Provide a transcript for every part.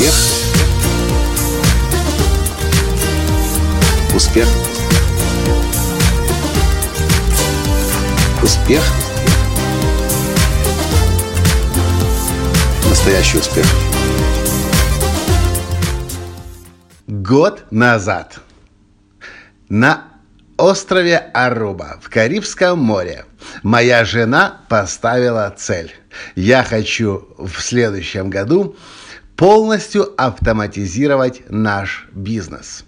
Успех. Успех. Успех. Настоящий успех. Год назад на острове Аруба в Карибском море моя жена поставила цель. Я хочу в следующем году полностью автоматизировать наш бизнес.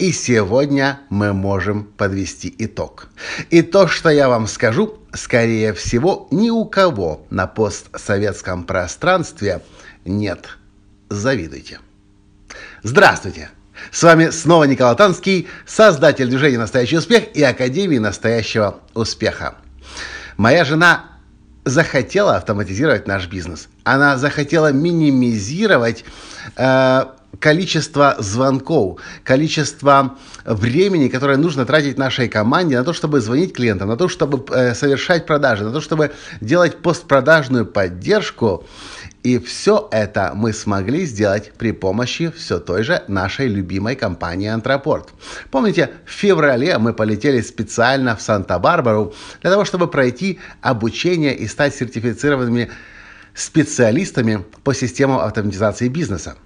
И сегодня мы можем подвести итог. И то, что я вам скажу, скорее всего, ни у кого на постсоветском пространстве нет. Завидуйте. Здравствуйте! С вами снова Николай Танский, создатель движения «Настоящий успех» и Академии «Настоящего успеха». Моя жена захотела автоматизировать наш бизнес. Она захотела минимизировать э, количество звонков, количество времени, которое нужно тратить нашей команде на то, чтобы звонить клиентам, на то, чтобы э, совершать продажи, на то, чтобы делать постпродажную поддержку. И все это мы смогли сделать при помощи все той же нашей любимой компании Антропорт. Помните, в феврале мы полетели специально в Санта-Барбару для того, чтобы пройти обучение и стать сертифицированными специалистами по системам автоматизации бизнеса.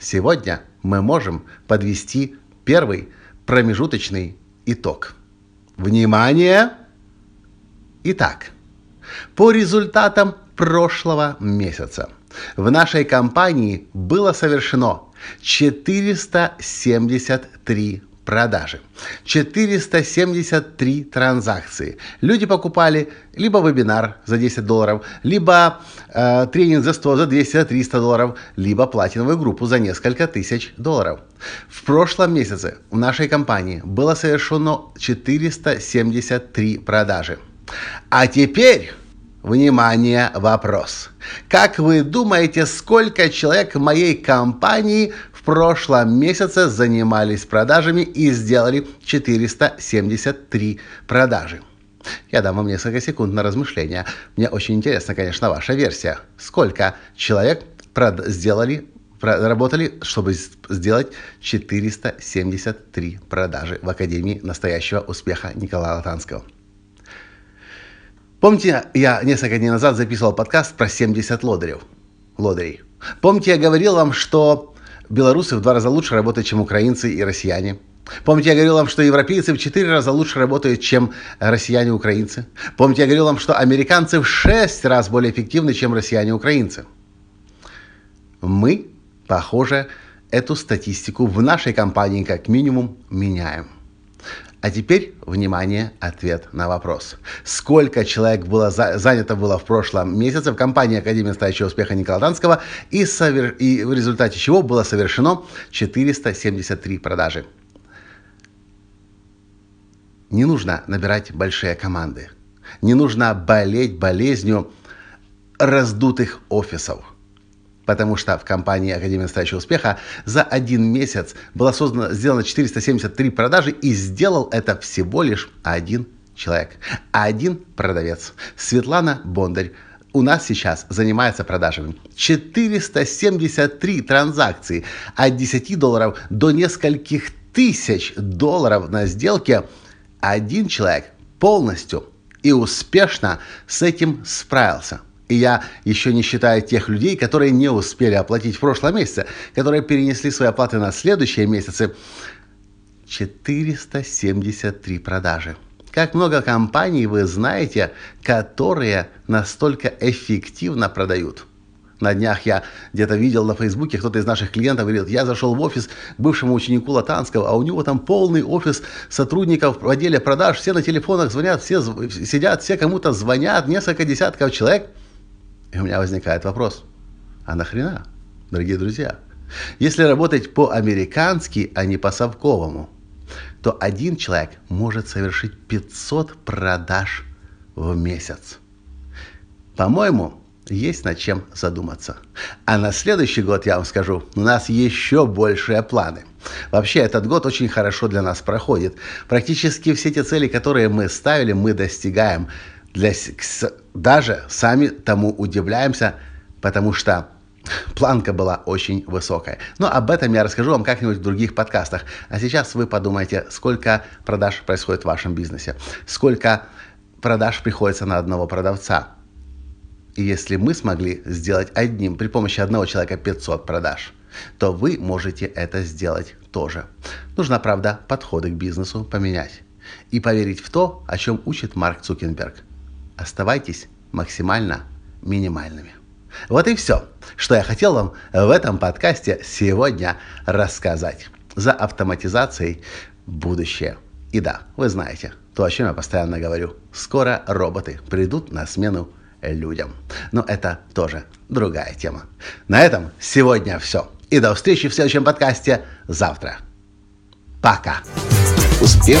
Сегодня мы можем подвести первый промежуточный итог. Внимание! Итак, по результатам прошлого месяца в нашей компании было совершено 473 продажи. 473 транзакции. Люди покупали либо вебинар за 10 долларов, либо э, тренинг за 100, за 200, за 300 долларов, либо платиновую группу за несколько тысяч долларов. В прошлом месяце в нашей компании было совершено 473 продажи. А теперь Внимание, вопрос. Как вы думаете, сколько человек в моей компании прошлом месяце занимались продажами и сделали 473 продажи? Я дам вам несколько секунд на размышления. Мне очень интересна, конечно, ваша версия. Сколько человек сделали работали, чтобы сделать 473 продажи в Академии настоящего успеха Николая Латанского. Помните, я несколько дней назад записывал подкаст про 70 лодырев, лодырей. Помните, я говорил вам, что белорусы в два раза лучше работают, чем украинцы и россияне. Помните, я говорил вам, что европейцы в четыре раза лучше работают, чем россияне и украинцы. Помните, я говорил вам, что американцы в шесть раз более эффективны, чем россияне и украинцы. Мы, похоже, эту статистику в нашей компании как минимум меняем. А теперь, внимание, ответ на вопрос. Сколько человек было за, занято было в прошлом месяце в компании Академии настоящего успеха Николая Данского и, совер, и в результате чего было совершено 473 продажи. Не нужно набирать большие команды. Не нужно болеть болезнью раздутых офисов – потому что в компании Академия настоящего успеха за один месяц было создано, сделано 473 продажи и сделал это всего лишь один человек, один продавец. Светлана Бондарь у нас сейчас занимается продажами. 473 транзакции от 10 долларов до нескольких тысяч долларов на сделке. Один человек полностью и успешно с этим справился. И я еще не считаю тех людей, которые не успели оплатить в прошлом месяце, которые перенесли свои оплаты на следующие месяцы. 473 продажи. Как много компаний вы знаете, которые настолько эффективно продают? На днях я где-то видел на Фейсбуке, кто-то из наших клиентов говорит, я зашел в офис к бывшему ученику Латанского, а у него там полный офис сотрудников в отделе продаж, все на телефонах звонят, все сидят, все кому-то звонят, несколько десятков человек – и у меня возникает вопрос, а нахрена, дорогие друзья? Если работать по-американски, а не по-совковому, то один человек может совершить 500 продаж в месяц. По-моему, есть над чем задуматься. А на следующий год, я вам скажу, у нас еще большие планы. Вообще, этот год очень хорошо для нас проходит. Практически все те цели, которые мы ставили, мы достигаем для, даже сами тому удивляемся, потому что планка была очень высокая. Но об этом я расскажу вам как-нибудь в других подкастах. А сейчас вы подумайте, сколько продаж происходит в вашем бизнесе, сколько продаж приходится на одного продавца. И если мы смогли сделать одним при помощи одного человека 500 продаж, то вы можете это сделать тоже. Нужно, правда, подходы к бизнесу поменять и поверить в то, о чем учит Марк Цукенберг. Оставайтесь максимально минимальными. Вот и все, что я хотел вам в этом подкасте сегодня рассказать. За автоматизацией будущее. И да, вы знаете, то, о чем я постоянно говорю. Скоро роботы придут на смену людям. Но это тоже другая тема. На этом сегодня все. И до встречи в следующем подкасте завтра. Пока. Успех.